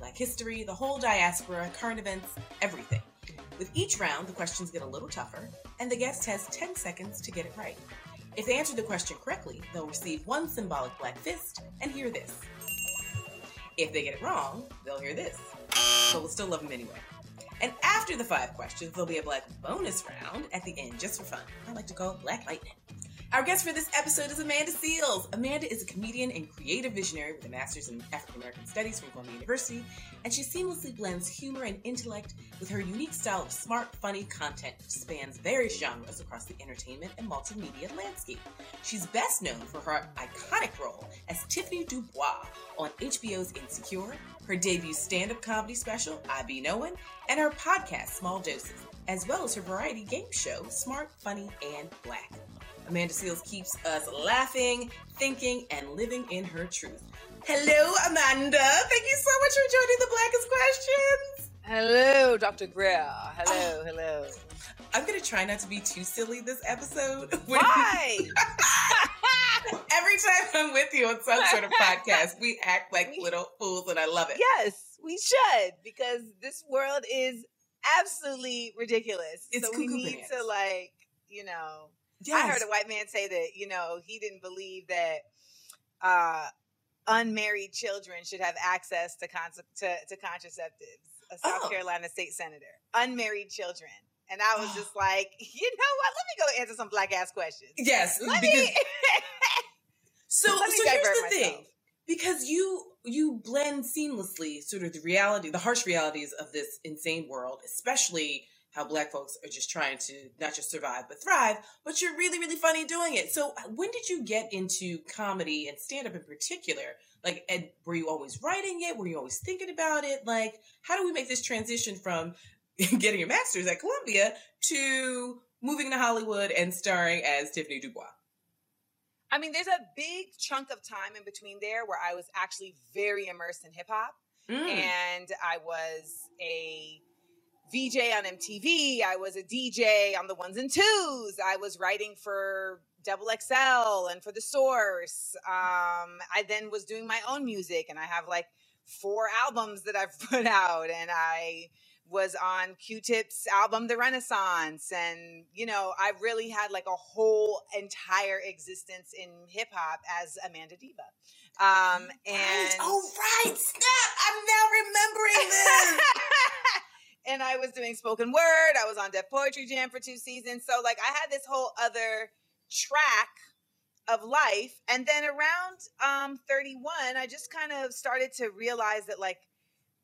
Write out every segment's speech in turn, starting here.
Black history, the whole diaspora, current events, everything. With each round, the questions get a little tougher, and the guest has 10 seconds to get it right. If they answer the question correctly, they'll receive one symbolic black fist and hear this. If they get it wrong, they'll hear this. But we'll still love them anyway. And after the five questions, there'll be a black bonus round at the end just for fun. I like to call it Black Lightning. Our guest for this episode is Amanda Seales. Amanda is a comedian and creative visionary with a master's in African American Studies from Columbia University, and she seamlessly blends humor and intellect with her unique style of smart, funny content which spans various genres across the entertainment and multimedia landscape. She's best known for her iconic role as Tiffany Dubois on HBO's Insecure, her debut stand-up comedy special, I Be Knowin', and her podcast, Small Doses, as well as her variety game show, Smart, Funny, and Black. Amanda Seales keeps us laughing, thinking, and living in her truth. Hello, Amanda. Thank you so much for joining the Blackest Questions. Hello, Dr. Greer. Hello, ah. hello. I'm gonna try not to be too silly this episode. Why? Every time I'm with you on some sort of podcast, we act like little fools, and I love it. Yes, we should because this world is absolutely ridiculous. It's so we need bananas. to like, you know. Yes. I heard a white man say that you know he didn't believe that uh, unmarried children should have access to con- to, to contraceptives. A South Oh. Carolina state senator, unmarried children, and I was just like, you know what? Let me go answer some black ass questions. Yes, Let because me. so let me so here's the thing. because you you blend seamlessly sort of the reality the harsh realities of this insane world especially how black folks are just trying to not just survive but thrive but you're really really funny doing it. So when did you get into comedy and stand up in particular? Like and were you always writing it? Were you always thinking about it? Like how do we make this transition from getting your master's at columbia to moving to hollywood and starring as tiffany dubois? I mean, there's a big chunk of time in between there where I was actually very immersed in hip hop. Mm. And I was a VJ on MTV. I was a DJ on the ones and twos. I was writing for Double XL and for The Source. Um, I then was doing my own music, and I have like four albums that I've put out. And I was on Q-Tip's album The Renaissance and you know I really had like a whole entire existence in hip hop as Amanda Diva. Um and Right. Oh, right. Snap. I'm now remembering this. and I was doing spoken word. I was on Def Poetry Jam for two seasons. So like I had this whole other track of life. And then around um 31, I just kind of started to realize that like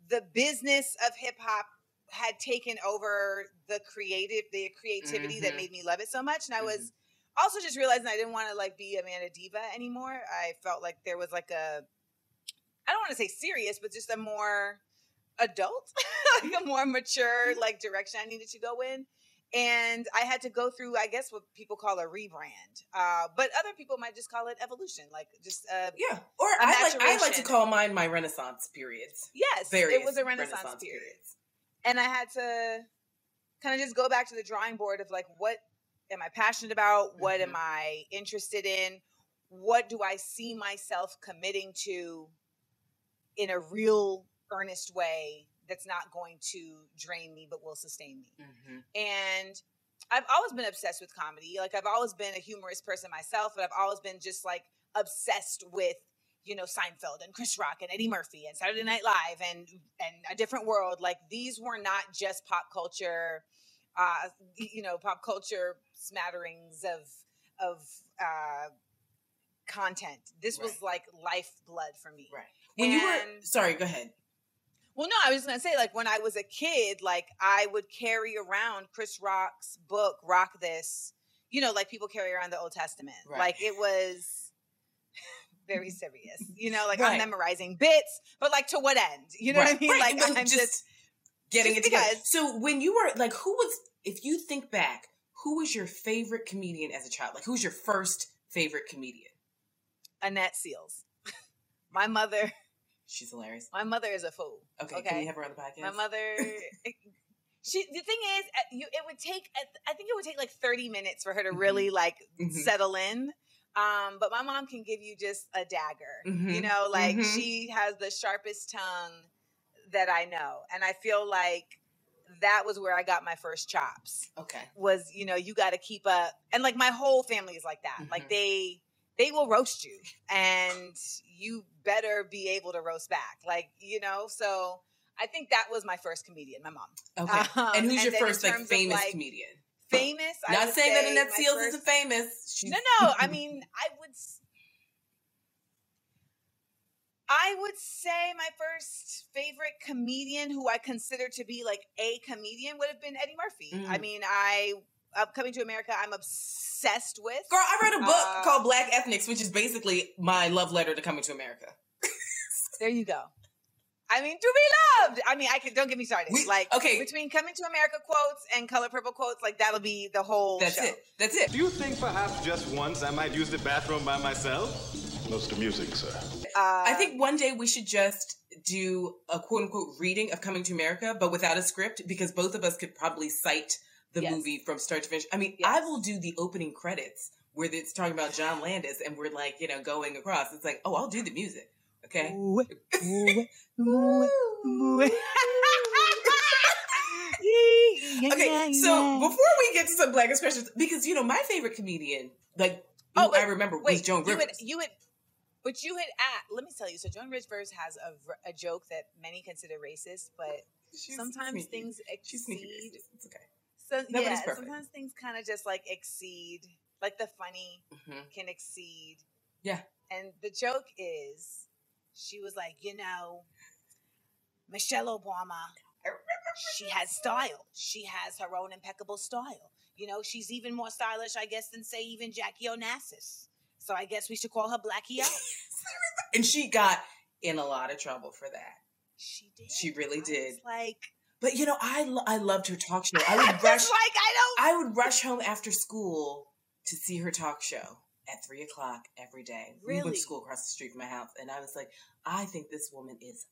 the business of hip hop had taken over the creative the creativity that Mhm. made me love it so much. And I was also just realizing I didn't want to like be Amanda Diva anymore. I felt like there was like a I don't want to say serious, but just a more adult, like a more mature like direction I needed to go in. And I had to go through, I guess, what people call a rebrand, uh, but other people might just call it evolution, like just uh, Yeah. Or I like I like to call mine my Renaissance periods. yes, Various it was a Renaissance, period. periods. and I had to kind of just go back to the drawing board of like, what am I passionate about? What am Mhm. I interested in? What do I see myself committing to in a real earnest way that's not going to drain me but will sustain me? Mm-hmm. And I've always been obsessed with comedy. Like I've always been a humorous person myself, but I've always been just like obsessed with you know Seinfeld and Chris Rock and Eddie Murphy and Saturday Night Live and and A Different World. Like these were not just pop culture, uh, you know, pop culture smatterings of of uh, content. This was Right. like lifeblood for me. Right. When you were sorry, go ahead. Well, no, I was gonna say, like, when I was a kid, like, I would carry around Chris Rock's book, Rock This, you know, like people carry around the Old Testament. Right. Like, it was very serious. You know, like Right. I'm memorizing bits, but like to what end? You know what I mean? right, Like I'm just, getting just it together. because. So when you were like, who was? If you think back, who was your favorite comedian as a child? Like, who's your first favorite comedian? Annette Seales. my mother, She's hilarious. my mother is a fool. Okay, can we have her on the podcast? My mother. She, the thing is, uh, you, it would take. I think it would take like thirty minutes for her to Mhm. really like Mhm. settle in. Um, but my mom can give you just a dagger. You Mhm. know, like Mhm. she has the sharpest tongue that I know, and I feel like that was where I got my first chops. Okay. Was you know you got to keep up, and like my whole family is like that. Like they they will roast you, and you better be able to roast back. Like you know, so I think that was my first comedian, my mom. Okay. Um, and who's your first like famous like, comedian? Famous. I Not saying that Annette Seales first- isn't famous. She's, No, no. I mean, I would. I would say my first favorite comedian, who I consider to be like a comedian, would have been Eddie Murphy. I Mm. mean, I uh, coming to America, I'm obsessed with. Girl, I read a book Uh, called Black Ethnics, which is basically my love letter to coming to America. There you go. I mean, to be loved. I mean, I can. Don't get me started. We- like, okay. between coming to America quotes and Color Purple quotes, like that'll be the whole That's show. it. That's it. Do you think perhaps just once I might use the bathroom by myself? Most amusing, sir. Uh, I think one day we should just do a quote unquote reading of Coming to America, but without a script, because both of us could probably cite the Yes. movie from start to finish. I mean, Yes. I will do the opening credits where it's talking about John Landis and we're like, you know, going across. It's like, oh, I'll do the music. Okay. Ooh, ooh, ooh, ooh. Okay, so before we get to some blackest questions, because you know my favorite comedian, like Oh, but I remember, was wait, Joan you Rivers. had, you had, but you had at. Let me tell you. So Joan Rivers has a, a joke that many consider racist, but She's sometimes sneaky. things she's sneaky. exceed. racist. It's okay. So Nobody's yeah, perfect. sometimes things kind of just like exceed. Like the funny Mhm. can exceed. Yeah. And the joke is, she was like, you know, Michelle Obama. She has style. She has her own impeccable style. You know, she's even more stylish, I guess, than say even Jackie Onassis. So I guess we should call her Blackie out. And she got in a lot of trouble for that. She did. She really I did. like, But you know, I lo- I loved her talk show. I would rush. like, I don't. I would rush home after school to see her talk show at three o'clock every day. We went Really? to school across the street from my house, and I was like, I think this woman is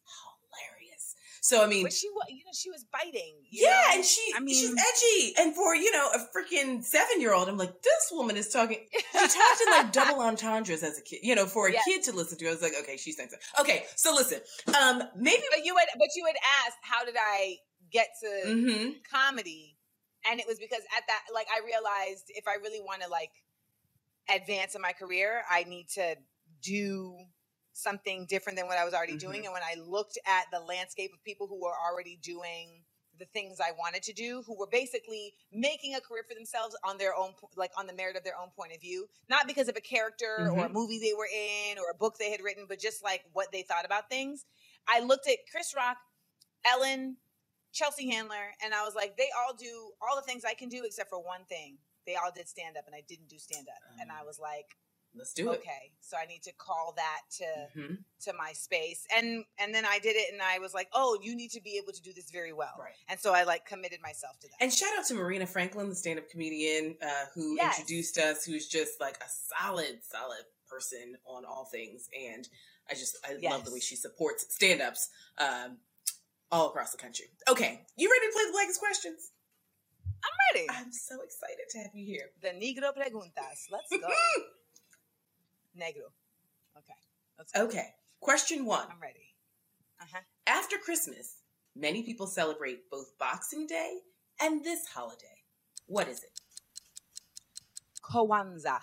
hilarious. So I mean, But she was, you know, she was biting. yeah, know? and she I she's edgy, and for you know a freaking seven year old, I'm like, this woman is talking. She talked in like double entendres as a kid. You know, for a Yes. kid to listen to, I was like, okay, she's saying so. Okay, so listen, um, maybe. But you had, but you had asked, how did I get to hmm comedy? And it was because at that, like, I realized if I really want to like advance in my career, I need to do something different than what I was already doing. Mhm. And when I looked at the landscape of people who were already doing the things I wanted to do, who were basically making a career for themselves on their own, like on the merit of their own point of view, not because of a character or a movie they were in or a book they had written, but just like what they thought about things. I looked at Chris Rock, Ellen, Chelsea Handler, and I was like, they all do all the things I can do except for one thing. They all did stand up, and I didn't do stand up. and I was like, Let's do it. okay, so I need to call that to hmm to my space. And and then I did it, and I was like, oh, you need to be able to do this very well. Right. And so I like committed myself to that. And shout out to Marina Franklin, the stand up comedian uh, who Yes. introduced us, who's just like a solid, solid person on all things. And I just, I love the way she supports stand ups um, all across the country. Okay, you ready to play the blackest questions? I'm ready. I'm so excited to have you here. the Negro preguntas. Let's go. Negro. Okay. Let's go. Okay, question one. I'm ready. Uh huh. After Christmas, many people celebrate both Boxing Day and this holiday. What is it? Kwanzaa.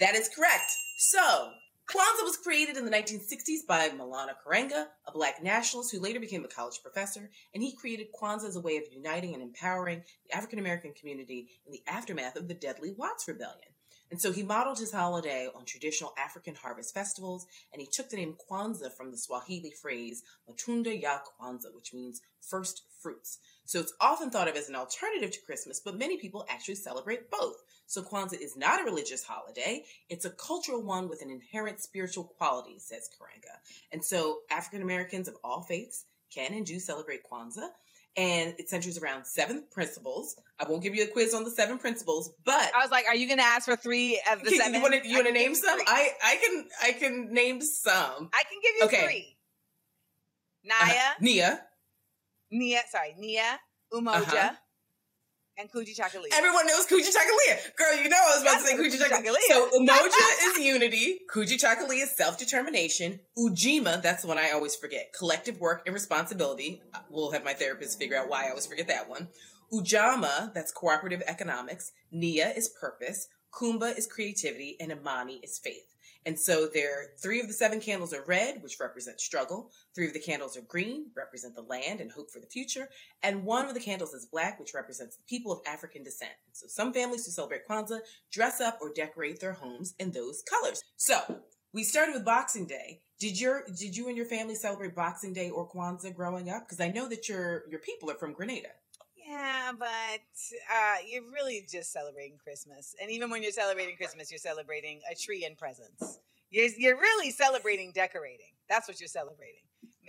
That is correct. So, Kwanzaa was created in the 1960s by Maulana Karenga, a black nationalist who later became a college professor, and he created Kwanzaa as a way of uniting and empowering the African American community in the aftermath of the deadly Watts Rebellion. And so he modeled his holiday on traditional African harvest festivals, and he took the name Kwanzaa from the Swahili phrase Matunda ya Kwanza, which means first fruits. So it's often thought of as an alternative to Christmas, but many people actually celebrate both. So Kwanzaa is not a religious holiday, it's a cultural one with an inherent spiritual quality, says Karenga. And so African Americans of all faiths can and do celebrate Kwanzaa and it centers around seven principles. I won't give you a quiz on the seven principles, but I was like, "Are you going to ask for three of the can, seven? You want to you want to name some? Three. I I can I can name some. I can give you Okay. three. Naya, Uh, Nia. Nia, sorry, Nia, Umoja, Uh-huh. And Kujichagulia. Everyone knows Kuji Chakalia. Girl, you know I was about to say Yes, Kuji Kujichagulia. Chakalia. So Umoja is unity. Kujichagulia is self-determination. Ujima, that's the one I always forget. Collective work and responsibility. Uh, we'll have my therapist figure out why I always forget that one. Ujamaa, that's cooperative economics. Nia is purpose. Kuumba is creativity. And Imani is faith. And so there, three of the seven candles are red, which represent struggle. Three of the candles are green, represent the land and hope for the future. And one of the candles is black, which represents the people of African descent. And so some families who celebrate Kwanzaa dress up or decorate their homes in those colors. So we started with Boxing Day. Did your did you and your family celebrate Boxing Day or Kwanzaa growing up? Because I know that your your people are from Grenada. Yeah, but uh, you're really just celebrating Christmas. And even when you're celebrating Christmas, you're celebrating a tree and presents. You're, you're really celebrating decorating. That's what you're celebrating.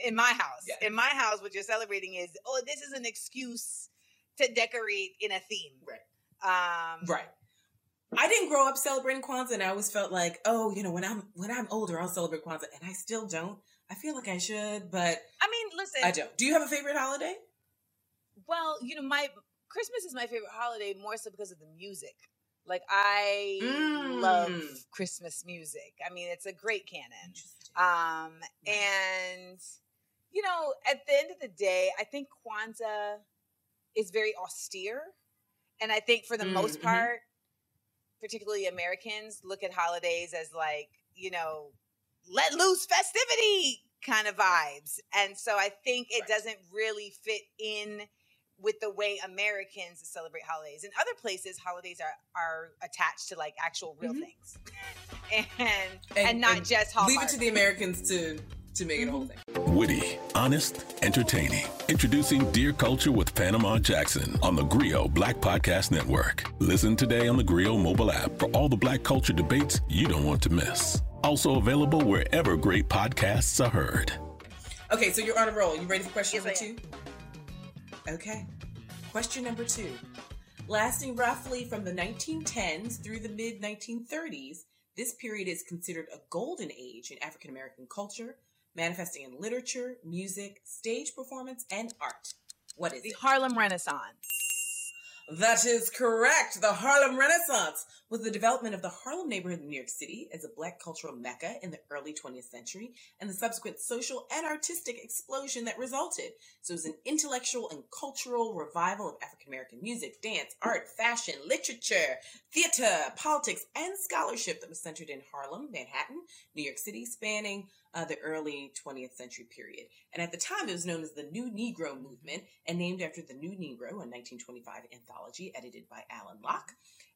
In my house, Yeah. in my house, what you're celebrating is, oh, this is an excuse to decorate in a theme. Right. Um, Right. I didn't grow up celebrating Kwanzaa, and I always felt like, oh, you know, when I'm when I'm older, I'll celebrate Kwanzaa, and I still don't. I feel like I should, but I mean, listen. I don't. Do you have a favorite holiday? Well, you know, my Christmas is my favorite holiday more so because of the music. Like I Mm. love Christmas music. I mean, it's a great canon. Um, and you know, at the end of the day, I think Kwanzaa is very austere, and I think for the most Mhm. part, particularly Americans, look at holidays as like you know, let loose festivity kind of vibes, and so I think it Right. doesn't really fit in with the way Americans celebrate holidays. In other places, holidays are are attached to like actual real Mhm. things, and and, not just Hallmark. leave it to the Americans to to make it a whole thing. Witty, honest, entertaining. Introducing Dear Culture with Panama Jackson on the Grio Black Podcast Network. Listen today on the Grio mobile app for all the black culture debates you don't want to miss. Also available wherever great podcasts are heard. Okay, so you're on a roll. You ready for question Yes, number two? Okay. Question number two. Lasting roughly from the 1910s through the mid 1930s, this period is considered a golden age in African American culture, manifesting in literature, music, stage performance, and art. What is the it? Harlem Renaissance. That is correct. The Harlem Renaissance was the development of the Harlem neighborhood in New York City as a black cultural mecca in the early 20th century and the subsequent social and artistic explosion that resulted. So it was an intellectual and cultural revival of African American music, dance, art, fashion, literature, theater, politics, and scholarship that was centered in Harlem, Manhattan, New York City, spanning uh, the early 20th century period. And at the time, it was known as the New Negro Movement and named after the New Negro, a 1925 anthology edited by Alain Locke.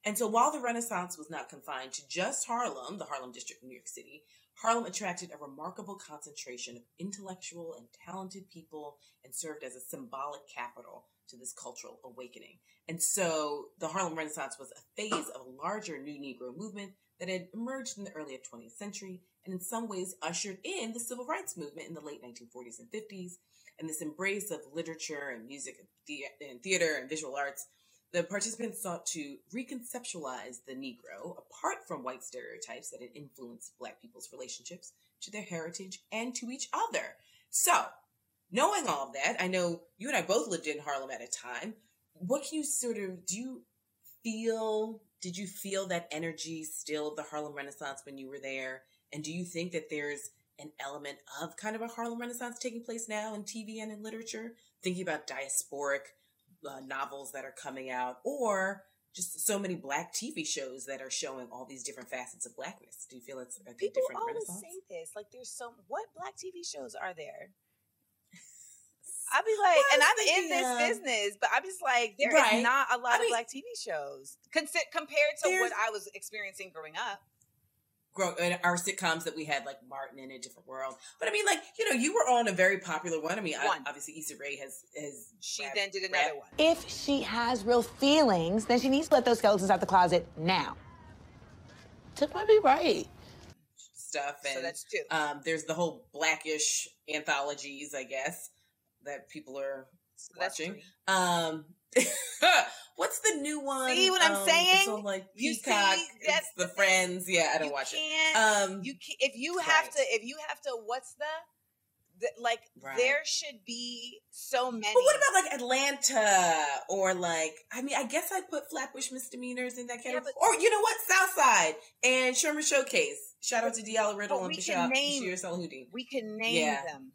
And so while the Renaissance was not confined to just Harlem, the Harlem district of New York City, Harlem attracted a remarkable concentration of intellectual and talented people and served as a symbolic capital to this cultural awakening. And so the Harlem Renaissance was a phase of a larger New Negro movement that had emerged in the early 20th century and in some ways ushered in the civil rights movement in the late 1940s and 50s. And this embrace of literature and music and, theater and visual arts, the participants sought to reconceptualize the Negro apart from white stereotypes that had influenced Black people's relationships to their heritage and to each other. So, knowing all of that, I know you and I both lived in Harlem at a time. What can you sort of do? You feel? Did you feel that energy still of the Harlem Renaissance when you were there? And do you think that there's an element of kind of a Harlem Renaissance taking place now in TV and in literature? Thinking about diasporic uh, novels that are coming out, or just so many black TV shows that are showing all these different facets of blackness. Do you feel it's a People different always Renaissance? say this. Like, there's some. What black TV shows are there? I'll be like, Well, and I'm in thinking, this business, but I'm just like, there is Right. not a lot I of mean- black TV shows Consi- compared to what I was experiencing growing up. grow in our sitcoms that we had like Martin in a different world. But I mean, like you know, you were on a very popular one. I mean, I, obviously Issa Rae has has She rap- then did rap another one. If she has real feelings, then she needs to let those skeletons out the closet now. Tip might be right. stuff, and So that's two. Um, there's the whole Blackish anthologies, I guess, that people are So watching. Um, what's the new one? See what I'm Um, saying? It's on like You see, Peacock. that's it's the, the. Friends. Yeah, I don't you watch it. Um, you can, if you have right. to if you have to what's the, the like Right. there should be so many But what about like Atlanta or like I mean I guess I put Flatbush misdemeanors in that Yeah, category. but- or you know what, Southside and Sherman Showcase. Shout out to Diallo Riddle and we can Bashir Salahuddin. we can name Yeah. them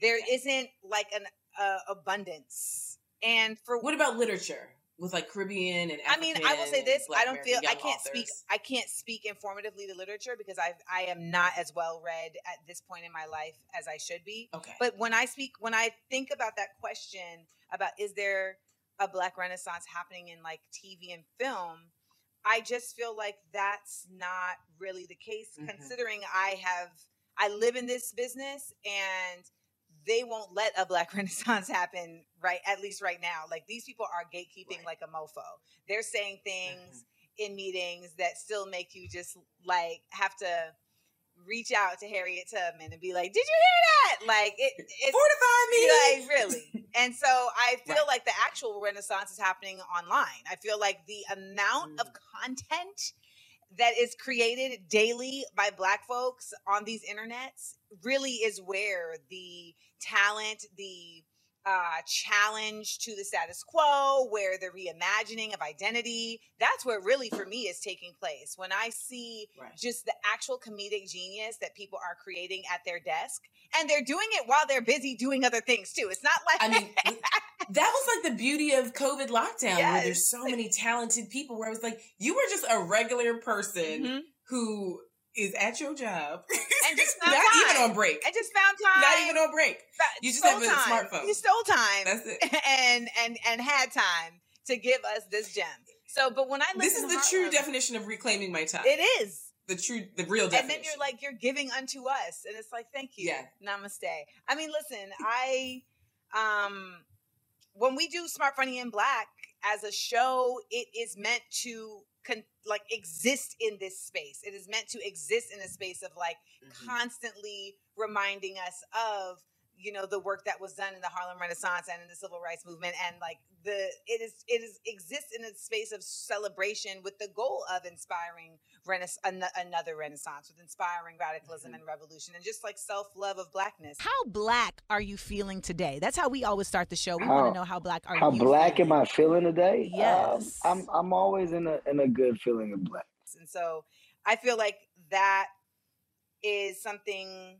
there not like an uh, abundance and for What about literature with like Caribbean and I mean, I will say this: I don't feel I can't speak. I can't speak informatively to literature because I I am not as well read at this point in my life as I should be. Okay, But when I speak, when I think about that question about is there a Black Renaissance happening in like TV and film, I just feel like that's not really the case, Mhm. considering I have I live in this business and they won't let a Black Renaissance happen right at least right now. Like these people are gatekeeping Right. like a mofo. They're saying things in meetings that still make you just like have to reach out to Harriet Tubman and be like, "Did you hear that?" Like it, it's fortify me. like really. And so I feel Right. like the actual renaissance is happening online. I feel like the amount of Mm. content that is created daily by black folks on these internets really is where the talent, the uh, challenge to the status quo, where the reimagining of identity, that's where really for me is taking place. When I see Right. just the actual comedic genius that people are creating at their desk, and they're doing it while they're busy doing other things too. It's not like I mean, that was like the beauty of COVID lockdown, where there's so many talented people. Where I was like, you were just a regular person Mhm. who is at your job and just found not time. even on break, I just found time. not even on break. You just have a time. smartphone. You stole time. That's it. and and and had time to give us this gem. So, but when I listen, This is the true definition of reclaiming my time. It is. the true, the real definition. And then you're like, you're giving unto us. And it's like, thank you. Yeah. Namaste. I mean, listen, I um when we do Smart Funny and Black as a show, it is meant to con- like exist in this space. It is meant to exist in a space of like Mhm. constantly reminding us of you know the work that was done in the Harlem Renaissance and in the Civil Rights Movement and like the it is it is exists in a space of celebration with the goal of inspiring renais- an- another renaissance with inspiring radicalism Mhm. and revolution and just like self-love of blackness How black are you feeling today? That's how we always start the show. We want to know how black are How you How black feeling? am I feeling today? Um, Yes. I'm I'm always in a in a good feeling of black. and so i feel like that is something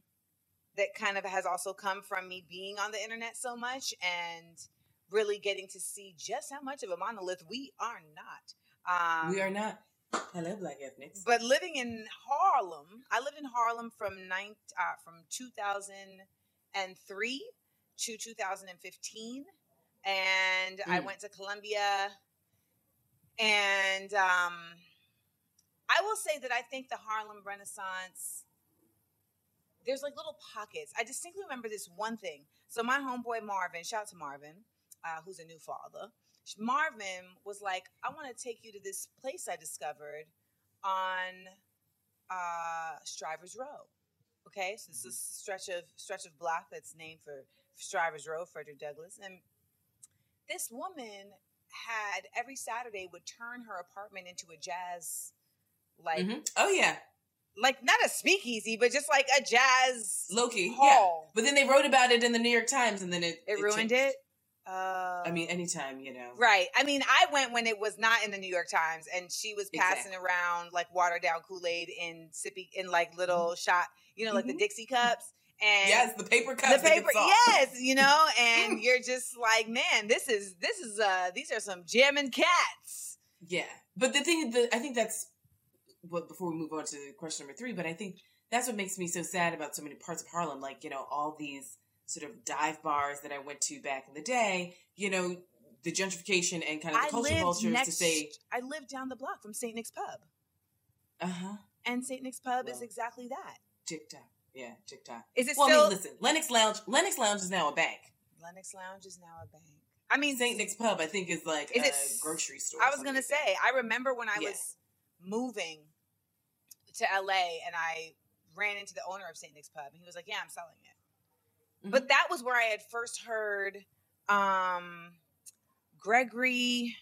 that kind of has also come from me being on the internet so much and really getting to see just how much of a monolith we are not um, we are not. Hello, Black ethnics. but living in Harlem, I lived in Harlem from nine, uh, from 2003 to 2015, and I Mm. went to Columbia, and um, I will say that I think the Harlem Renaissance. There's like little pockets. I distinctly remember this one thing. So my homeboy Marvin, shout out to Marvin, uh, who's a new father. Marvin was like, I want to take you to this place I discovered on uh, Strivers Row. Okay, so this is a stretch of stretch of block that's named for Strivers Row, Frederick Douglass, and this woman had every Saturday would turn her apartment into a jazz, like Mhm. Oh yeah, like not a speakeasy, but just like a jazz Loki. Yeah, hall. but then they wrote about it in the New York Times, and then it It ruined changed. it. Uh, I mean, anytime you know. Right. I mean, I went when it was not in the New York Times, and she was passing Exactly. around like watered down Kool Aid in sippy in like little shot, you know, like the Mhm. Dixie cups. And Yes, the paper cups. that get paper, yes, you know, and you're just like, man, this is this is uh these are some jamming cats. Yeah, but the thing, the, I think that's what. Before we move on to question number three, but I think that's what makes me so sad about so many parts of Harlem. Like you know, all these sort of dive bars that I went to back in the day, you know, the gentrification and kind of the I culture vultures next. to say, I lived down the block from Saint Nick's Pub, uh huh, and Saint Nick's Pub is exactly that. TikTok. Yeah, TikTok. Is it well, still? I mean, listen, Lenox Lounge. Lenox Lounge is now a bank. Lenox Lounge is now a bank. I mean, Saint Nick's Pub, I think, is like Is a it grocery store. I was gonna like that. say. I remember when I Yeah. was moving to LA, and I ran into the owner of Saint Nick's Pub, and he was like, "Yeah, I'm selling it." Mhm. But that was where I had first heard um, Gregory.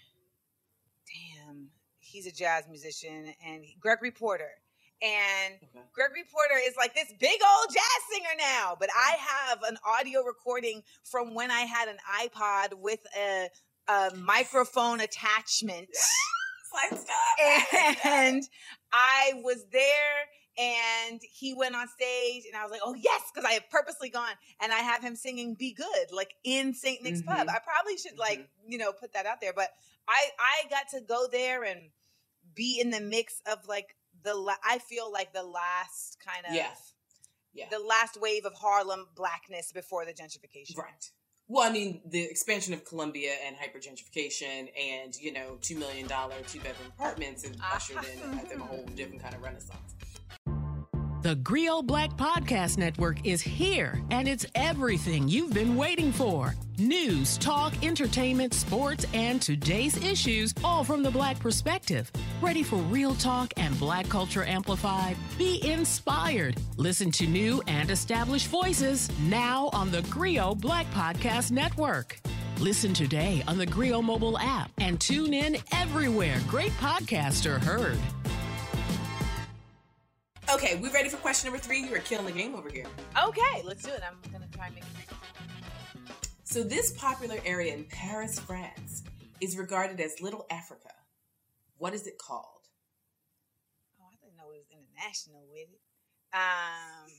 Damn, he's a jazz musician, and Gregory Porter. And Okay. Gregory Porter is like this big old jazz singer now, but I have an audio recording from when I had an iPod with a, a microphone attachment. And I was there and he went on stage and I was like, oh yes, because I had purposely gone and I have him singing Be Good, like in St. Nick's Pub. Mhm. I probably should like, you know, put that out there. But I I got to go there and be in the mix of like the la- I feel like the last kind of Yeah. Yeah. the last wave of Harlem blackness before the gentrification. Right. Well, I mean, the expansion of Columbia and hypergentrification and, you know, $2 million two bedroom apartments have ah. ushered in, I think, a whole different kind of renaissance. The Grio Black Podcast Network is here, and it's everything you've been waiting for. News, talk, entertainment, sports, and today's issues, all from the Black perspective. Ready for real talk and Black culture amplified? Be inspired. Listen to new and established voices now on the Grio Black Podcast Network. Listen today on the Grio mobile app and tune in everywhere great podcasts are heard. Okay, we ready for question number three? You are killing the game over here. Okay, let's do it. I'm gonna try and make it. So, this popular area in Paris, France, is regarded as Little Africa. What is it called? Oh, I didn't know it was international with it. Um,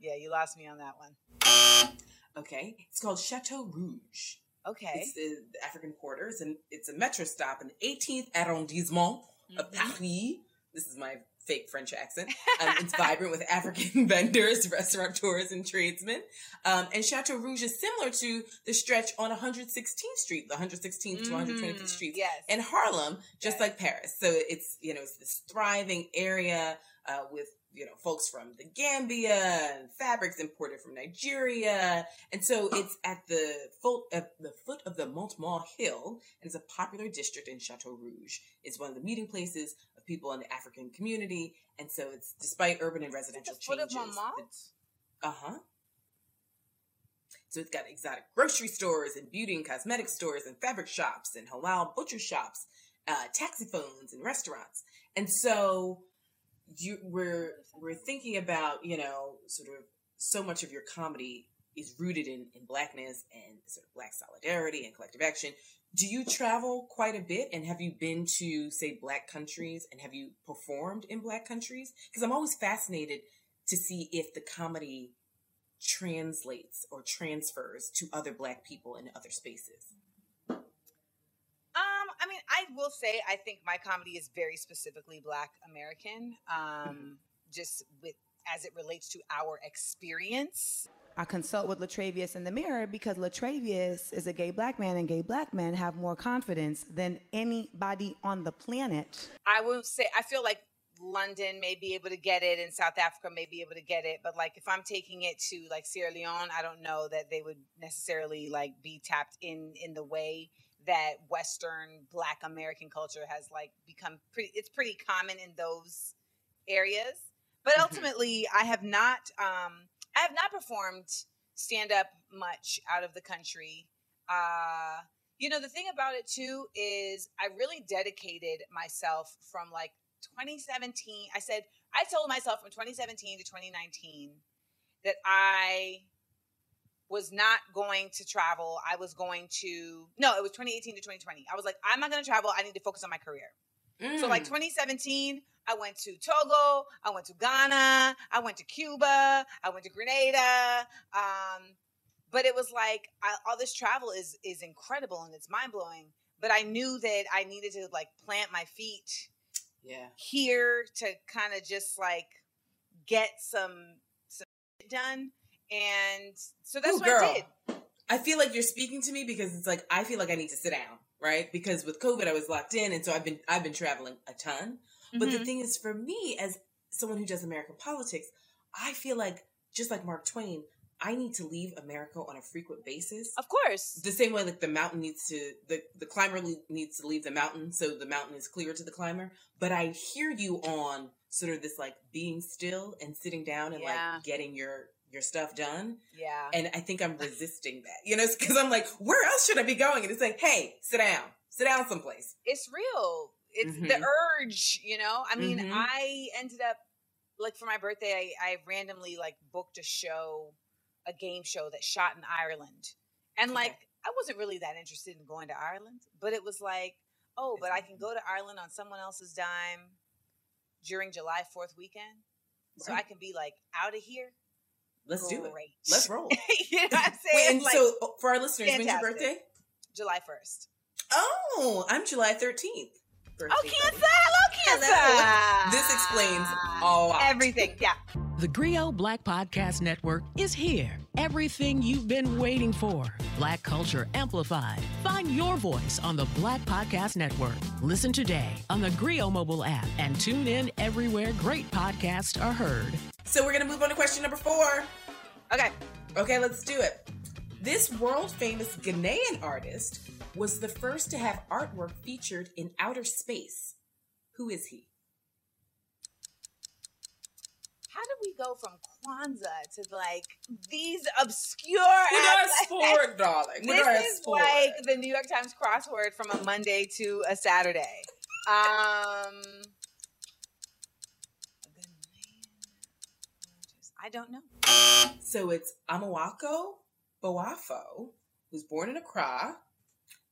yeah, you lost me on that one. Okay, it's called Chateau Rouge. Okay. It's the, the African Quarter. It's, an, it's a metro stop in the 18th arrondissement of Mm-hmm. Paris. This is my fake French accent. Um, it's vibrant with African vendors, restaurateurs, and tradesmen. Um, and Chateau Rouge is similar to the stretch on 116th Street, the 116th to 125th Mm, Street yes. in Harlem, just Yes. like Paris. So it's you know it's this thriving area uh, with you know folks from the Gambia and fabrics imported from Nigeria, and so it's at the foot at the foot of the Montmartre Hill, and it's a popular district in Chateau Rouge. It's one of the meeting places of people in the African community, and so it's despite urban and residential the foot of changes. Uh huh. So it's got exotic grocery stores and beauty and cosmetic stores and fabric shops and halal butcher shops, uh, taxi phones and restaurants. And so you we're we're thinking about you know sort of so much of your comedy is rooted in in blackness and sort of black solidarity and collective action. Do you travel quite a bit and have you been to say black countries and have you performed in black countries? Because I'm always fascinated to see if the comedy translates or transfers to other black people in other spaces. Um, I mean, I will say I think my comedy is very specifically Black American. Um, just with as it relates to our experience. I consult with Latravius in the mirror because Latravius is a gay black man, and gay black men have more confidence than anybody on the planet. I would say I feel like London may be able to get it and South Africa may be able to get it, but like if I'm taking it to like Sierra Leone, I don't know that they would necessarily like be tapped in in the way that Western Black American culture has like become pretty. It's pretty common in those areas, but Mhm. ultimately, I have not. Um, I have not performed stand up much out of the country. Uh, you know, the thing about it too is I really dedicated myself from like 2017. I said, I told myself from 2017 to 2019 that I was not going to travel. I was going to, no, it was 2018 to 2020. I was like, I'm not going to travel. I need to focus on my career. So like Mm. 2017, I went to Togo, I went to Ghana, I went to Cuba, I went to Grenada. Um, but it was like I, all this travel is is incredible and it's mind blowing. But I knew that I needed to like plant my feet yeah. here to kind of just like get some some shit done. And so that's Ooh, what girl. I did. I feel like you're speaking to me because it's like I feel like I need to sit down, right? Because with COVID, I was locked in, and so I've been I've been traveling a ton. But the Mhm. thing is, for me, as someone who does American politics, I feel like just like Mark Twain, I need to leave America on a frequent basis. Of course. The same way like the mountain needs to the the climber needs to leave the mountain, so the mountain is clear to the climber. But I hear you on sort of this like being still and sitting down and Yeah. like getting your your stuff done. Yeah. And I think I'm resisting that, you know, because I'm like, where else should I be going? And it's like, hey, sit down, sit down someplace. it's real. It's the Mhm. urge, you know. I mean, Mhm. I ended up like for my birthday, I, I randomly like booked a show, a game show that shot in Ireland, and Okay. like I wasn't really that interested in going to Ireland, but it was like, oh, but I can go to Ireland on someone else's dime during July Fourth weekend, so I can be like out of here. Let's do it. Let's roll. you know what I'm Wait, saying? and Like, so uh, for our listeners, when's your birthday? July first. Oh, I'm July 13th. Oh, Birthday Cancer! buddy. Hello, Cancer! Hello. This explains all. Everything, yeah. The Grio Black Podcast Network is here. Everything you've been waiting for. Black culture amplified. Find your voice on the Black Podcast Network. Listen today on the Grio mobile app and tune in everywhere great podcasts are heard. So we're gonna move on to question number four. Okay. Okay, let's do it. This world famous Ghanaian artist was the first to have artwork featured in outer space. Who is he? How did we go from Kwanzaa to like these obscure? Us for it, darling? What This is like the New York Times crossword from a Monday to a Saturday. Um, I don't know. So it's Amoako Boafo, who's born in Accra,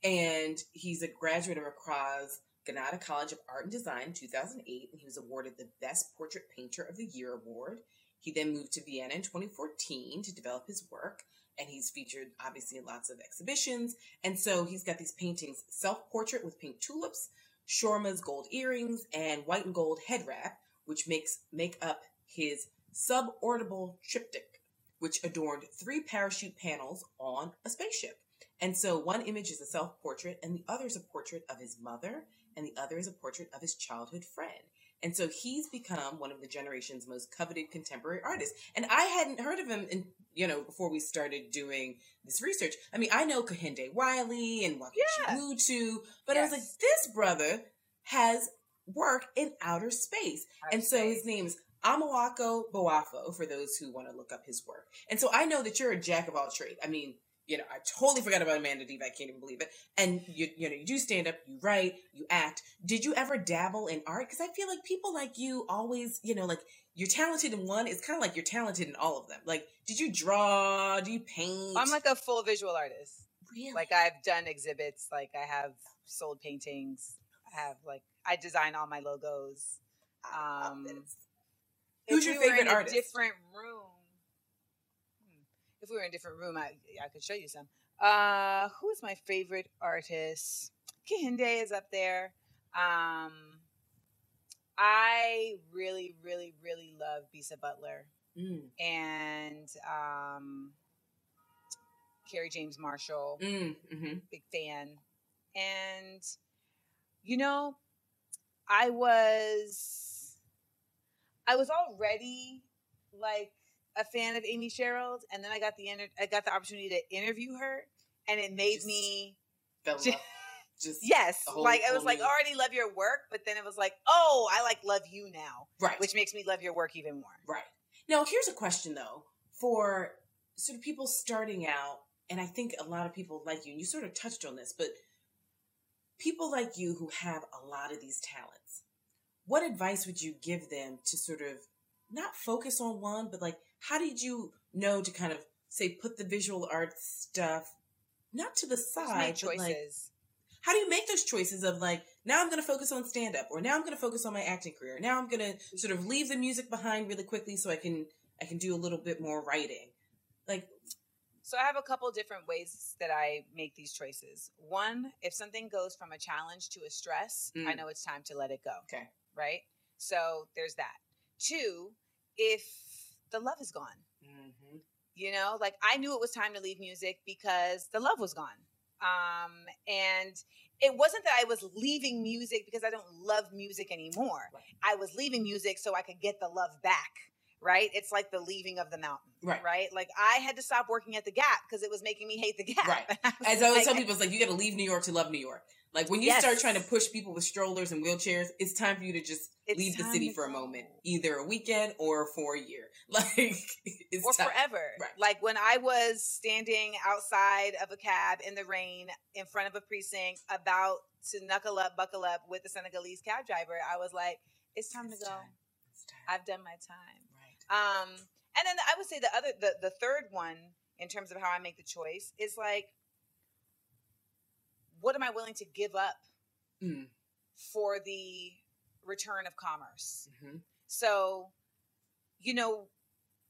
and he's a graduate of Accra's Ghanatta College of Art and Design in 2008, and he was awarded the Best Portrait Painter of the Year award. He then moved to Vienna in 2014 to develop his work, and he's featured obviously in lots of exhibitions. And so he's got these paintings self portrait with pink tulips, Shorma's gold earrings, and white and gold head wrap, which makes make up his suborbital triptych, which adorned three parachute panels on a spaceship. And so one image is a self portrait, and the other is a portrait of his mother, and the other is a portrait of his childhood friend. And so he's become one of the generation's most coveted contemporary artists. And I hadn't heard of him, in, you know, before we started doing this research. I mean, I know Kehinde Wiley and Wangechi Yeah. Mutu, but I was like, this brother has work in outer space. Outer and so his space. name is Amoako Boafo for those who want to look up his work. And so I know that you're a jack of all trades. I mean, you know, I totally forgot about Amanda Diva. I can't even believe it. And you, you know, you do stand up, you write, you act. Did you ever dabble in art? Because I feel like people like you always, you know, like you're talented in one. It's kind of like you're talented in all of them. Like, did you draw? Do you paint? I'm like a full visual artist. really? Like I've done exhibits. Like I have sold paintings. I have like I design all my logos. Um, Who's your we favorite artist? Different room. If we were in a different room, I I could show you some. Uh, who is my favorite artist? Kehinde is up there. Um, I really, really, really love Bisa Butler Mm, and um, Kerry James Marshall. mm, hmm Big fan. And you know, I was I was already like a fan of Amy Sherald, and then I got the inter- I got the opportunity to interview her, and it made Just- me Fell in Ju- love. Just yes, whole- like I was like new- already love your work, but then it was like, oh, I like love you now, right. which makes me love your work even more. Right. Now, here's a question though for sort of people starting out, and I think a lot of people like you, and you sort of touched on this, but people like you who have a lot of these talents, what advice would you give them to sort of not focus on one, but like, how did you know to kind of say put the visual art stuff not to the side, but like, how do you make those choices of like now i'm going to focus on stand up or now i'm going to focus on my acting career now i'm going to sort of leave the music behind really quickly so i can i can do a little bit more writing like So I have a couple different ways that I make these choices. One, if something goes from a challenge to a stress, I Mm. know it's time to let it go. okay Right? So there's that. Two, if the love is gone, mm-hmm. You know, like I knew it was time to leave music because the love was gone. Um, and it wasn't that I was leaving music because I don't love music anymore. Right. I was leaving music so I could get the love back. Right? It's like the leaving of the mountain. Right. Right? Like I had to stop working at the Gap because it was making me hate the Gap. Right. And I was As I always like, tell people, it's like you got to leave New York to love New York. Like when you Yes. start trying to push people with strollers and wheelchairs, it's time for you to just It's leave the city for a moment, either a weekend or for a year. Like it's or time. forever. Right. Like when I was standing outside of a cab in the rain in front of a precinct about to knuckle up, buckle up with the Senegalese cab driver, I was like, it's time to It's go. time. It's time. I've done my time. Right. Um, and then I would say the other, the, the third one in terms of how I make the choice is like, what am I willing to give up Mm. for the return of commerce? Mhm. So, you know,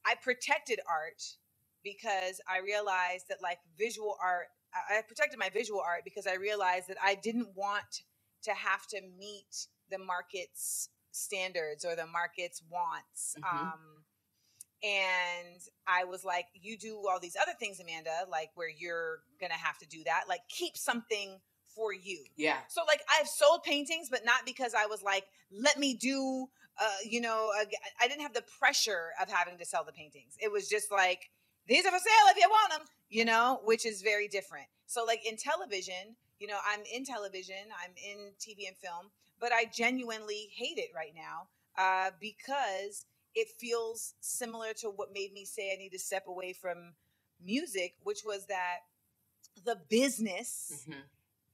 I protected art because I realized that like visual art, I protected my visual art because I realized that I didn't want to have to meet the market's standards or the market's wants. Mhm. Um, and I was like, you do all these other things, Amanda, like where you're to have to do that. Like, keep something for you. Yeah. So like I've sold paintings, but not because I was like, let me do, uh, you know, I didn't have the pressure of having to sell the paintings. It was just like, these are for sale if you want them, you know, which is very different. So like in television, you know, I'm in television, I'm in TV and film, but I genuinely hate it right now uh, because it feels similar to what made me say I need to step away from music, which was that the business Mhm.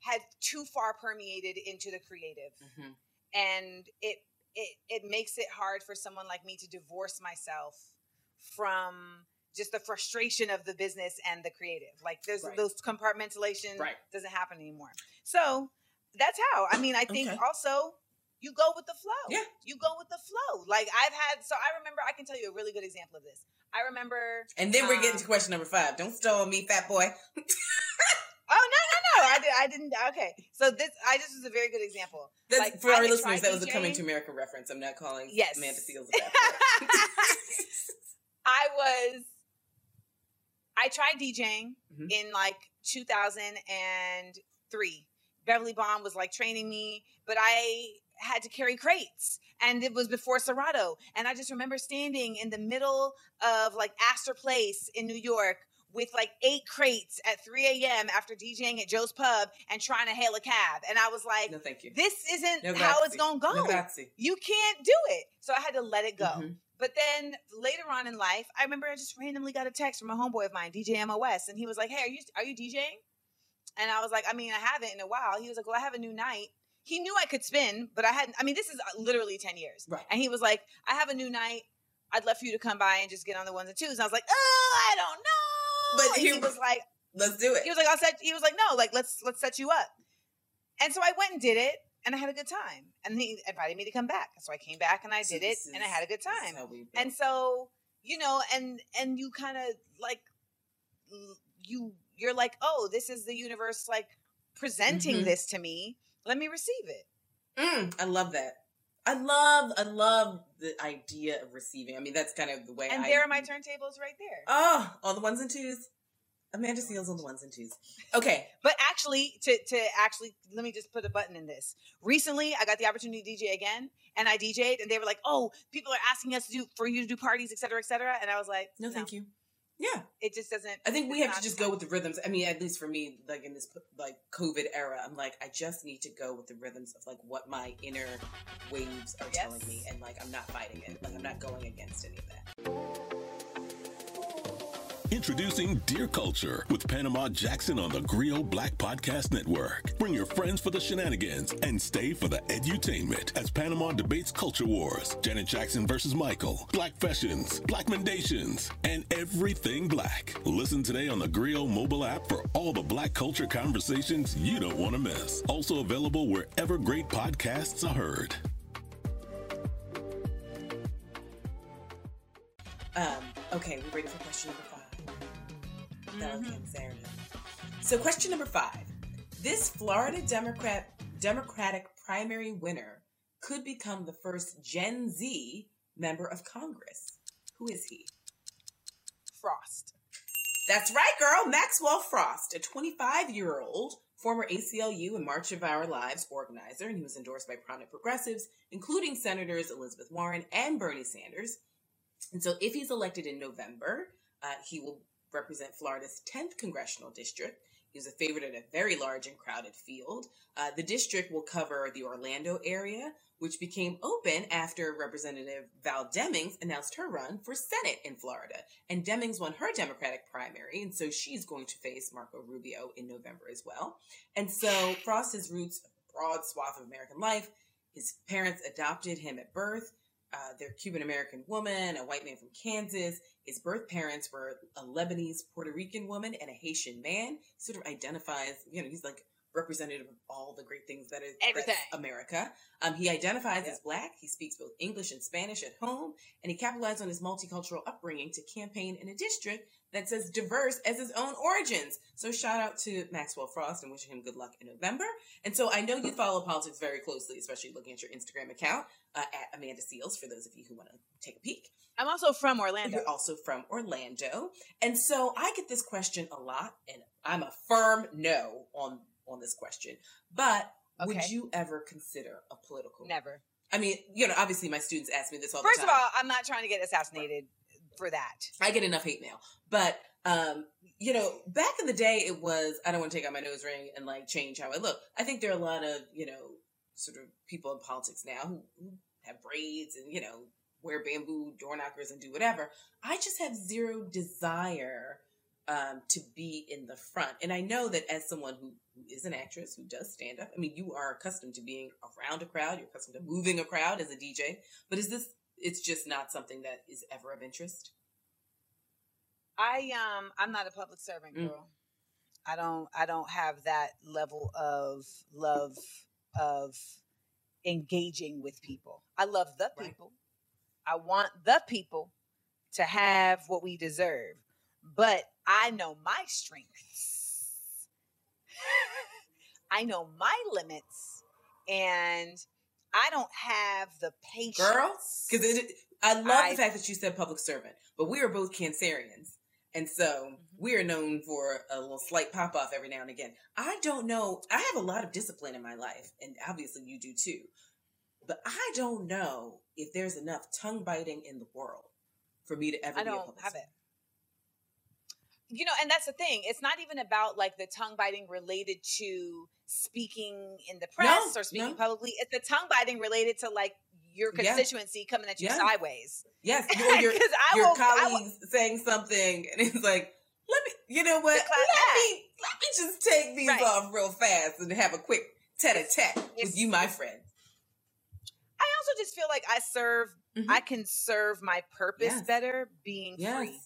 had too far permeated into the creative Mhm. and it it it makes it hard for someone like me to divorce myself from just the frustration of the business and the creative like there's Right. those compartmentalization Right. doesn't happen anymore so that's how i mean i think Okay. also you go with the flow Yeah. you go with the flow like i've had so i remember i can tell you a really good example of this i remember And then we're getting um, to question number five. Don't stall me, fat boy. Oh no, no, no! I, did, I didn't. Okay, so this I just was a very good example. That's, Like, for I our listeners, that was a coming to America reference. I'm not calling Yes. Amanda Seales a fat boy. I was. I tried DJing Mhm. in like 2003. Beverly Bond was like training me, but I had to carry crates, and it was before Serato. And I just remember standing in the middle of like Astor Place in New York with like eight crates at 3 a.m. after DJing at Joe's Pub and trying to hail a cab. And I was like, no, thank you. this isn't No how it's gonna go. No you can't do it. So I had to let it go. Mhm. But then later on in life, I remember I just randomly got a text from a homeboy of mine, DJ MOS, and he was like, "Hey, are you are you DJing?" And I was like, "I mean, I haven't in a while." He was like, "Well, I have a new night." He knew I could spin, but I hadn't. I mean, this is uh, literally ten years. Right. And he was like, "I have a new night. I'd love for you to come by and just get on the ones and twos." And I was like, "Oh, I don't know." But he he- was like, Let's do it. he was like, I'll set. He was like, no, like let's let's set you up. And so I went and did it, and I had a good time. And he invited me to come back, so I came back and I did it, this and I had a good time. how we build. And so you know, and and you kind of like you you're like, oh, this is the universe like presenting Mhm. this to me. Let me receive it. Mm, I love that. I love, I love the idea of receiving. I mean, that's kind of the way. And I, there are my turntables right there. Oh, all the ones and twos. Amanda Seales on the ones and twos. Okay, But actually, to to actually, let me just put a button in this. Recently, I got the opportunity to DJ again, and I DJ'd, and they were like, "Oh, people are asking us to do for you to do parties, et cetera, et cetera." And I was like, no, thank you. Yeah, It just doesn't. I think we have to just go with the rhythms. I mean, at least for me, like in this like COVID era, I'm like, I just need to go with the rhythms of like what my inner waves are telling me, and like I'm not fighting it. Like I'm not going against any of that. Introducing Dear Culture with Panama Jackson on the Grio Black Podcast Network. Bring your friends for the shenanigans and stay for the edutainment as Panama debates culture wars, Janet Jackson versus Michael, Black fashions, Black mendations, and everything black. Listen today on the Grio mobile app for all the black culture conversations you don't want to miss. Also available wherever great podcasts are heard. Um, okay, we ready for question number Sarah. So, question number five: This Florida Democrat Democratic primary winner could become the first Gen Z member of Congress. Who is he? Frost. That's right, girl. Maxwell Frost, a 25 year old former ACLU and March of Our Lives organizer, and he was endorsed by prominent progressives, including Senators Elizabeth Warren and Bernie Sanders. And so, if he's elected in November, uh, he will represent Florida's 10th congressional district. He was a favorite in a very large and crowded field. Uh, the district will cover the Orlando area, which became open after Representative Val Demings announced her run for Senate in Florida. And Demings won her Democratic primary, and so she's going to face Marco Rubio in November as well. And so Frost has roots a broad swath of American life. His parents adopted him at birth. Uh, they're Cuban American woman, a white man from Kansas. His birth parents were a Lebanese Puerto Rican woman and a Haitian man. He sort of identifies, you know, he's like representative of all the great things that is Everything. America. Um, he identifies as black. He speaks both English and Spanish at home, and he capitalized on his multicultural upbringing to campaign in a district that's as diverse as his own origins. So shout out to Maxwell Frost and wishing him good luck in November. And so I know you follow politics very closely, especially looking at your Instagram account uh, at Amanda Seales. For those of you who want to take a peek. I'm also from Orlando. You're also from Orlando. And so I get this question a lot, and I'm a firm no on on this question. But would you ever consider a political? Never. I mean, you know, obviously my students ask me this all First the of all, I'm not trying to get assassinated for that. I get enough hate mail. But um, you know, back in the day it was I don't want to take out my nose ring and like change how I look. I think there are a lot of, you know, sort of people in politics now who, who have braids and, you know, wear bamboo door knockers and do whatever. I just have zero desire um, to be in the front. And I know that as someone who, who is an actress who does stand up, I mean, you are accustomed to being around a crowd, you're accustomed to moving a crowd as a DJ. But is this, it's just not something that is ever of interest? I um I'm not a public servant Mm. girl. I don't I don't have that level of love of engaging with people. I love the Right. people. I want the people to have what we deserve. But I know my strengths. I know my limits and I don't have the patience. girl. Because I love I- the fact that you said public servant, but we are both Cancerians, and so Mm-hmm. we are known for a little slight pop off every now and again. I don't know. I have a lot of discipline in my life, and obviously you do too. But I don't know if there's enough tongue biting in the world for me to ever I be a public have servant. You know, and that's the thing. It's not even about like the tongue biting related to speaking in the press or speaking no. publicly. It's the tongue biting related to like your Yeah. constituency coming at you Yeah. sideways. Yes, or your, your will- colleagues saying something, and it's like, let me, you know what? Let me, let me just take these Right. off real fast and have a quick tete-a-tete with you, my friend. I also just feel like I serve Mhm. I can serve my purpose Yes. better being Yes. free.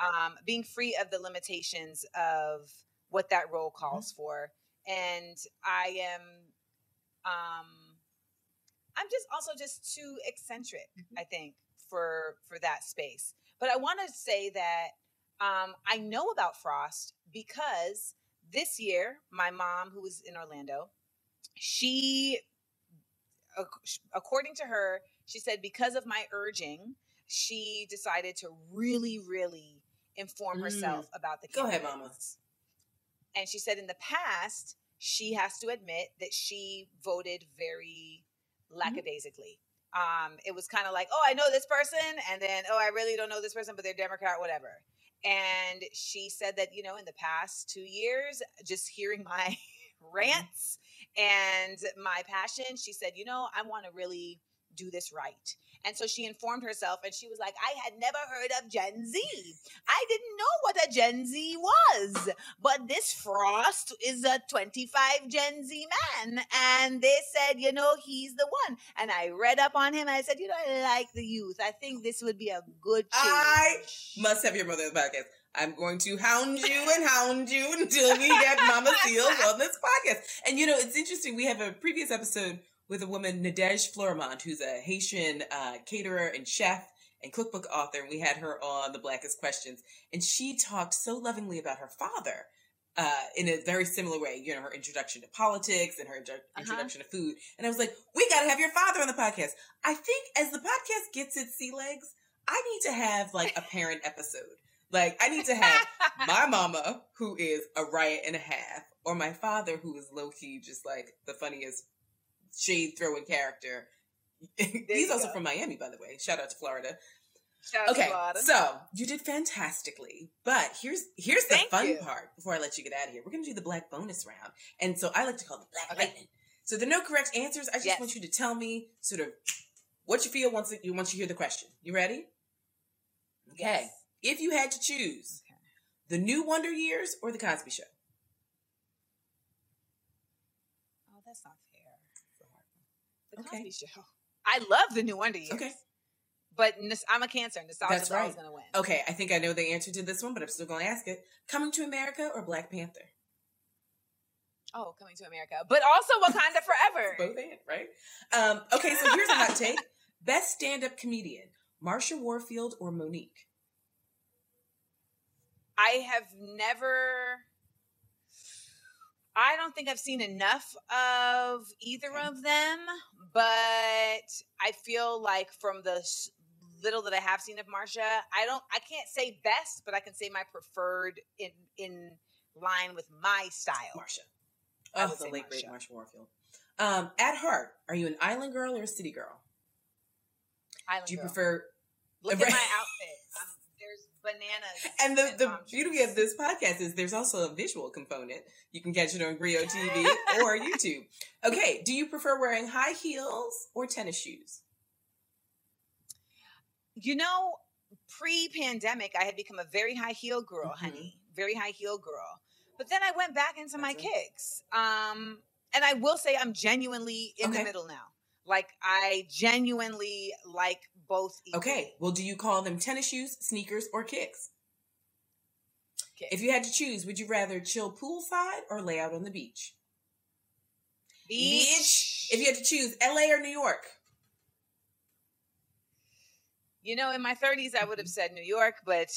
Um being free of the limitations of what that role calls Mm-hmm. for. And I am um I'm just also just too eccentric, Mm-hmm. I think, for for that space. But I want to say that um, I know about Frost because this year, my mom, who was in Orlando, she, according to her, she said because of my urging, she decided to really, really inform Mm. herself about the. Go ahead, Mama. And she said in the past, she has to admit that she voted very lackadaisically. Um, it was kind of like, oh, I know this person, and then, oh, I really don't know this person, but they're Democrat, whatever. And she said that, you know, in the past two years, just hearing my rants and my passion, she said, you know, I want to really do this right. And so she informed herself and she was like, I had never heard of Gen Z. I didn't know what a Gen Z was. But this Frost is a 25 Gen Z man. And they said, you know, he's the one. And I read up on him I said, you know, I like the youth. I think this would be a good change. I must have your mother on the podcast. I'm going to hound you and hound you until we get Mama Seales on this podcast. And you know, it's interesting. We have a previous episode with a woman, Nadege Fleurimond, who's a Haitian uh, caterer and chef and cookbook author. And we had her on the Blackest Questions. And she talked so lovingly about her father. Uh, in a very similar way, you know, her introduction to politics and her intro- introduction to food. And I was like, we got to have your father on the podcast. I think as the podcast gets its sea legs, I need to have like a parent episode Like I need to have my mama, who is a riot and a half, or my father, who is low key just like the funniest shade throwing character. He's also go. from Miami, by the way. Shout out to Florida. Shout out to Okay, Florida. so you did fantastically, but here's here's the Thank fun you. part. Before I let you get out of here, we're gonna do the black bonus round, and so I like to call the black Okay. lightning. So there are no correct answers. I just Yes. want you to tell me sort of what you feel once you once you hear the question. You ready? Okay. Yes. If you had to choose Okay. the new Wonder Years or the Cosby Show, Oh, that's not fair. The Okay. Cosby Show. I love the New Wonder Years. Okay. But I'm a Cancer. That's always right. going to win. okay, I think I know the answer to this one, but I'm still gonna ask it. Coming to America or Black Panther? Oh, coming to America. But also Wakanda Forever. Both and right? Um, okay, so here's a hot take: best stand-up comedian, Marsha Warfield or Mo'Nique? I have never. I don't think I've seen enough of either of them, but I feel like from the little that I have seen of Marsha, I don't. I can't say best, but I can say my preferred in in line with my style. Marsha. Oh, the late great Marsha. Marsha Warfield. Um, at heart, are you an island girl or a city girl? Island Do you girl. prefer? Look at my outfit. Bananas. And the, the beauty of this podcast is there's also a visual component. You can catch it on Grio TV or YouTube. Okay, do you prefer wearing high heels or tennis shoes? You know, pre-pandemic, I had become a very high heel girl, Mhm. honey. Very high heel girl. But then I went back into my it. kicks. Um, and I will say I'm genuinely in Okay. the middle now. Like I genuinely like both. Okay, well, do you call them tennis shoes, sneakers, or kicks? Kicks. If you had to choose, would you rather chill poolside or lay out on the beach? beach. If you had to choose LA or New York, You know, in my 30s, I would have said New York, but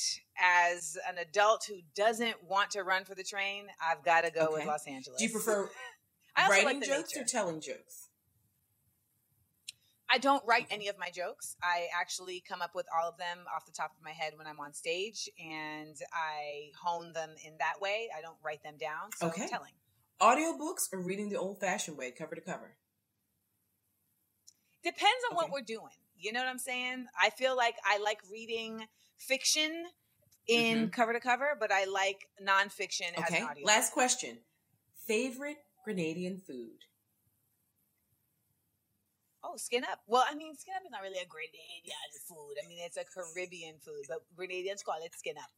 as an adult who doesn't want to run for the train, I've got to go with Los Angeles. do you prefer writing like jokes nature. or telling jokes? I don't write any of my jokes. I actually come up with all of them off the top of my head when I'm on stage, and I hone them in that way. I don't write them down. So Okay. I'm telling. Audiobooks or reading the old fashioned way, cover to cover? Depends on Okay. what we're doing. You know what I'm saying? I feel like I like reading fiction in mm-hmm. cover to cover, but I like nonfiction as Okay. an audio. Okay. Last question. Favorite Grenadian food? Oh, skin up. Well, I mean, skin up is not really a Grenadian food. I mean, it's a Caribbean food, but Grenadians call it skin up.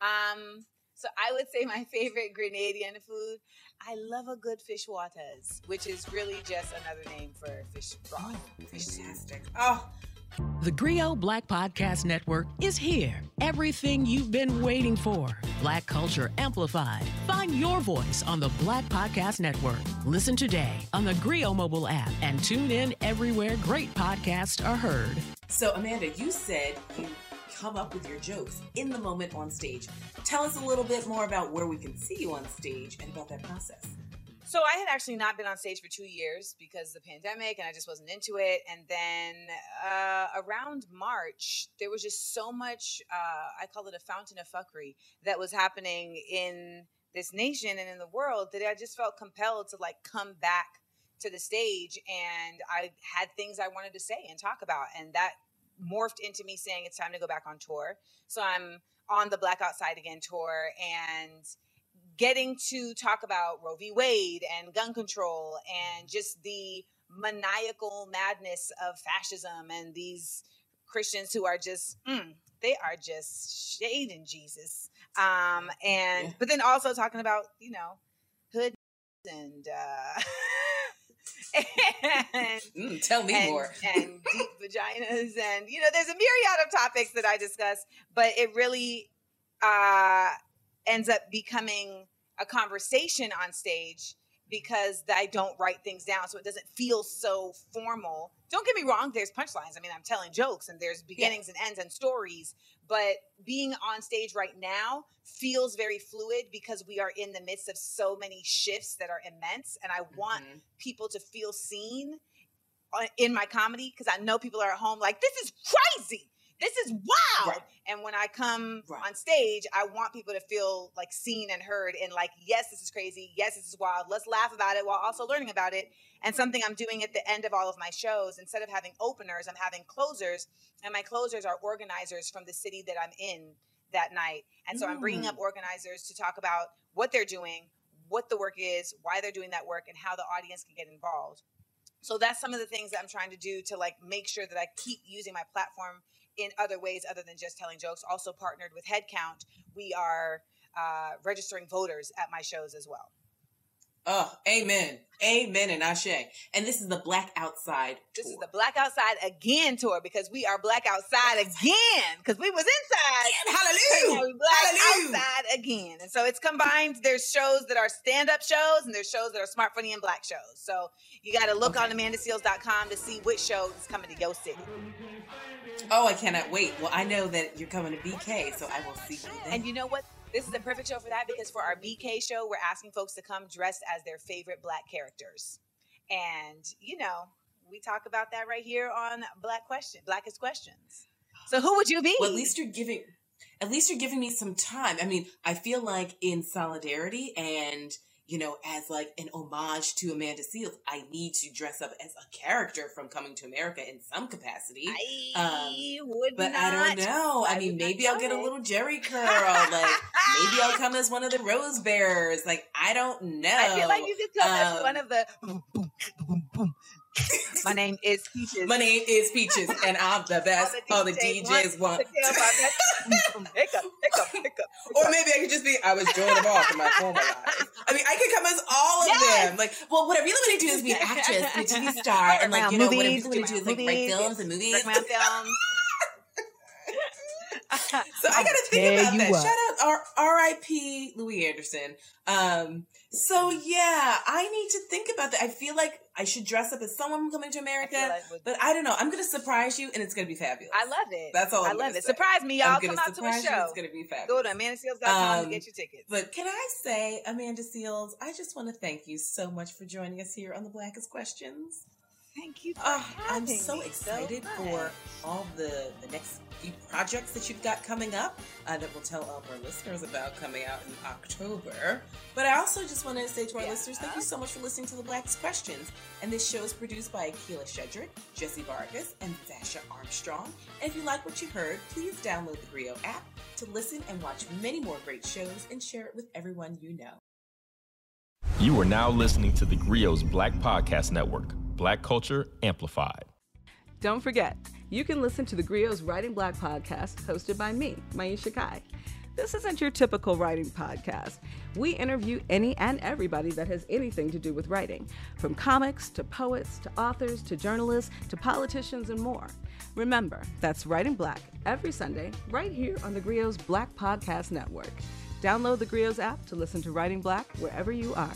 Um, so I would say my favorite Grenadian food. I love a good fish waters, which is really just another name for fish broth. fish soup. Fantastic. Oh, The Grio Black Podcast Network is here. Everything you've been waiting for. Black Culture Amplified. Find your voice on the Black Podcast Network. Listen today on the Grio mobile app and tune in everywhere great podcasts are heard. so Amanda, you said you come up with your jokes in the moment on stage. Tell us a little bit more about where we can see you on stage and about that process. So I had actually not been on stage for two years because of the pandemic, and I just wasn't into it. And then uh, around March, there was just so much. Uh, I call it a fountain of fuckery that was happening in this nation and in the world that I just felt compelled to like come back to the stage, and I had things I wanted to say and talk about, and that morphed into me saying it's time to go back on tour. So I'm on the Black Outside Again tour and getting to talk about Roe v. Wade and gun control and just the maniacal madness of fascism and these Christians who are just mm, they are just shading Jesus. Um and Yeah. but then also talking about, you know, hood and uh and Mm, tell me and, more. and deep vaginas and you know there's a myriad of topics that i discuss but it really uh ends up becoming a conversation on stage because I don't write things down so it doesn't feel so formal. Don't get me wrong, there's punchlines. I mean, I'm telling jokes and there's beginnings and ends and stories, but being on stage right now feels very fluid because we are in the midst of so many shifts that are immense and I want Mhm. people to feel seen uh, in my comedy because I know people are at home like this is crazy. This is wild. Right. And when I come Right. on stage, I want people to feel like seen and heard and like, yes, this is crazy. Yes, this is wild. Let's laugh about it while also learning about it. And something I'm doing at the end of all of my shows, instead of having openers, I'm having closers. And my closers are organizers from the city that I'm in that night. And so I'm bringing up mm. organizers to talk about what they're doing, what the work is, why they're doing that work, and how the audience can get involved. So that's some of the things that I'm trying to do to like make sure that I keep using my platform in other ways other than just telling jokes. Also partnered with Headcount, we are uh, registering voters at my shows as well. Oh, amen. Amen and ashe. And this is the Black Outside This tour. is the Black Outside Again tour because we are Black Outside again because we was inside. Hallelujah. Now we Black Hallelujah. Outside again. And so it's combined. There's shows that are stand-up shows and there's shows that are smart, funny, and black shows. So you got to look on amandaseales.com to see which show is coming to your city. Oh, I cannot wait. Well, I know that you're coming to BK, so I will see you then. And you know what? This is a perfect show for that because for our BK show, we're asking folks to come dressed as their favorite black characters. And, you know, we talk about that right here on Black Question, Blackest Questions. So who would you be? Well, at least you're giving at least you're giving me some time. I mean, I feel like in solidarity and you know, as like an homage to Amanda Seales, I need to dress up as a character from Coming to America in some capacity. I would but not. I don't know. I, I mean, maybe I'll get a little Jheri curl. like maybe I'll come as one of the Rose Bears. Like I don't know. I feel like you could come as Um, one of the. boom, boom, boom, boom. My name is Peaches. My name is Peaches, and I'm the best. All the DJs want. kill my best. Boom, boom. Hiccup, hiccup, hiccup. Or maybe I could just be, I was Joan of Arc in my former life. I mean, I could come as all of Yes! them. Like, well, what I really want to do is be an actress and a TV star. And, like, you know, what I'm movies, really want to do is, like, write films and movies. Around films. So I gotta think about that. what. Shout out R- R.I.P. Louie Anderson. Um, so yeah, I need to think about that. I feel like I should dress up as someone coming to America, I like but I don't know. I'm gonna surprise you, and it's gonna be fabulous. I love it. That's all I I'm love it. say. Surprise me, y'all. gonna Come out to a surprise you. show. It's gonna be fabulous. Go to amandaseales.com Um, to get your tickets. But can I say, Amanda Seales, I just want to thank you so much for joining us here on the Blackest Questions. Thank you for Oh, I'm so me excited much. for all the, the next few projects that you've got coming up uh, that we'll tell all of our listeners about coming out in October. But I also just want to say to our Yeah. listeners, thank you so much for listening to the Black's Questions. And this show is produced by Akila Shedrick, Jesse Vargas, and Sasha Armstrong. And if you like what you heard, please download the Grio app to listen and watch many more great shows and share it with everyone you know. You are now listening to the Grio's Black Podcast Network, Black Culture Amplified. Don't forget, you can listen to the Grio's Writing Black podcast hosted by me, Maiysha Kai. This isn't your typical writing podcast. We interview any and everybody that has anything to do with writing, from comics to poets to authors to journalists to politicians and more. Remember, that's Writing Black every Sunday right here on the Grio's Black Podcast Network. Download the Grio's app to listen to Writing Black wherever you are.